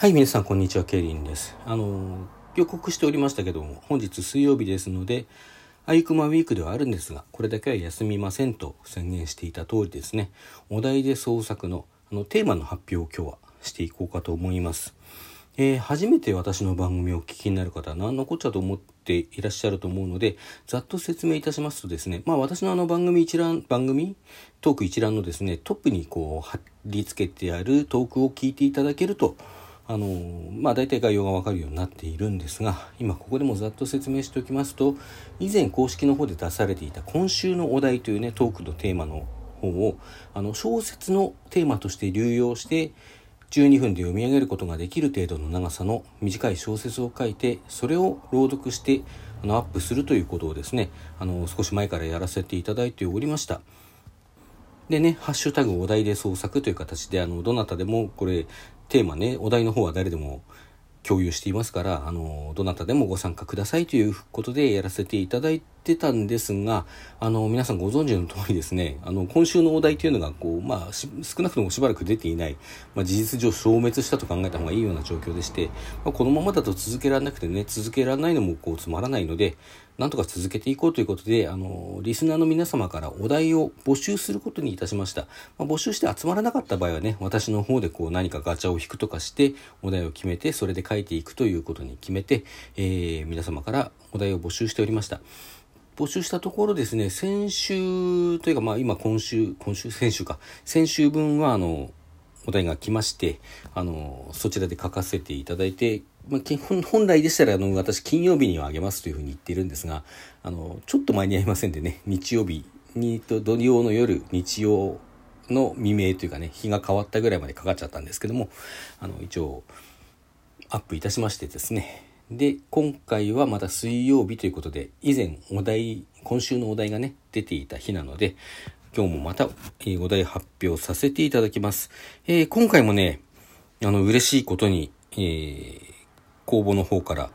はい、皆さん、こんにちは。ケイリンです。あの、予告しておりましたけども、本日水曜日ですので、アイクマウィークではあるんですが、これだけは休みませんと宣言していた通りですね、お題で創作のあのテーマの発表を今日はしていこうかと思います。えー、初めて私の番組をお聞きになる方は何のこっちゃと思っていらっしゃると思うので、ざっと説明いたしますとですね、まあ私のあの番組一覧、番組トーク一覧のですね、トップにこう貼り付けてあるトークを聞いていただけると、あのまあ大体概要がわかるようになっているんですが今ここでもざっと説明しておきますと以前公式の方で出されていた今週のお題というねトークのテーマの方をあの小説のテーマとして流用して12分で読み上げることができる程度の長さの短い小説を書いてそれを朗読してあのアップするということをですねあの少し前からやらせていただいておりました。でね、ハッシュタグお題で創作という形で、あの、どなたでもこれ、テーマね、お題の方は誰でも共有していますから、あの、どなたでもご参加くださいということでやらせていただいてたんですが、あの、皆さんご存知の通りですね、あの、今週のお題というのが、こう、まあ、少なくともしばらく出ていない、まあ、事実上消滅したと考えた方がいいような状況でして、まあ、このままだと続けられなくてね、続けられないのもこうつまらないので、なんとか続けていこうということで、あの、リスナーの皆様からお題を募集することにいたしました。まあ、募集して集まらなかった場合はね、私の方でこう何かガチャを引くとかして、お題を決めて、それで書いていくということに決めて、えー、皆様からお題を募集しておりました。募集したところですね、先週というか、まあ今今週、今週、先週か、先週分はあの、お題が来まして、あの、そちらで書かせていただいて、まあ、本来でしたら、あの、私、金曜日にはあげますというふうに言っているんですが、あの、ちょっと間に合いませんでね、日曜日にと土曜の夜、日曜の未明というかね、日が変わったぐらいまでかかっちゃったんですけども、あの、一応、アップいたしましてですね、で、今回はまた水曜日ということで、以前お題、今週のお題がね、出ていた日なので、今日もまた、え、お題発表させていただきます。えー、今回もね、あの、嬉しいことに、えー、公募の方から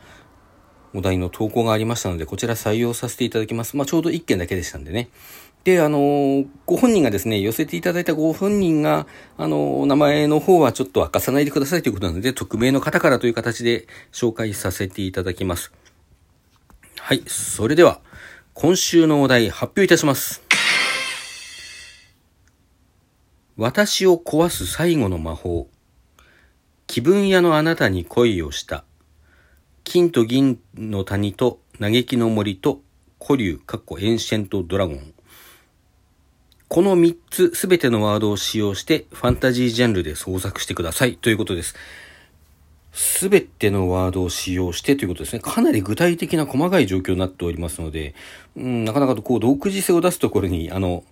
お題の投稿がありましたので、こちら採用させていただきます。まあ、ちょうど1件だけでしたんでね。で、あの、ご本人がですね、寄せていただいたご本人が、あの、名前の方はちょっと明かさないでくださいということなので、匿名の方からという形で紹介させていただきます。はい、それでは、今週のお題発表いたします。私を壊す最後の魔法。気分屋のあなたに恋をした。金と銀の谷と嘆きの森と古竜、かっこエンシェントドラゴン。この3つすべてのワードを使用してファンタジージャンルで創作してくださいということです。すべてのワードを使用してということですね。かなり具体的な細かい状況になっておりますので、うん、なかなかこう独自性を出すところに、あの、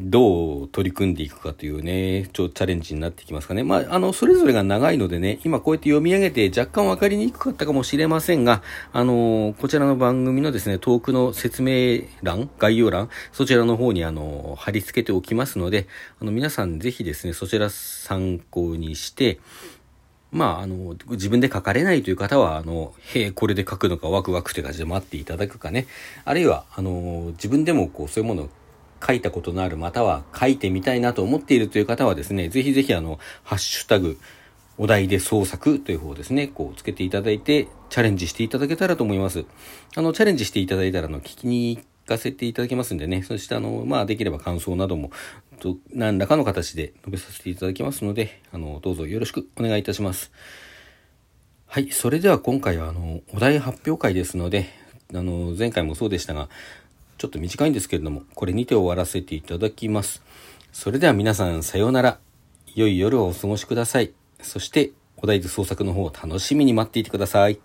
どう取り組んでいくかというね、ちょ、チャレンジになってきますかね。まあ、あの、それぞれが長いのでね、今こうやって読み上げて若干わかりにくかったかもしれませんが、あの、こちらの番組のですね、トークの説明欄、概要欄、そちらの方にあの、貼り付けておきますので、あの、皆さんぜひですね、そちら参考にして、まあ、あの、自分で書かれないという方は、あの、へえ、これで書くのかワクワクって感じで待っていただくかね。あるいは、あの、自分でもこう、そういうものを書いたことのある、または書いてみたいなと思っているという方はですね、ぜひぜひあの、ハッシュタグ、お題で創作という方ですね、こうつけていただいて、チャレンジしていただけたらと思います。あの、チャレンジしていただいたら、あの、聞きに行かせていただきますんでね、そしてあの、まあ、できれば感想なども、と何らかの形で述べさせていただきますので、あの、どうぞよろしくお願いいたします。はい、それでは今回はあの、お題発表会ですので、あの、前回もそうでしたが、ちょっと短いんですけれども、これにて終わらせていただきます。それでは皆さんさようなら。良い夜をお過ごしください。そして、お題図創作の方を楽しみに待っていてください。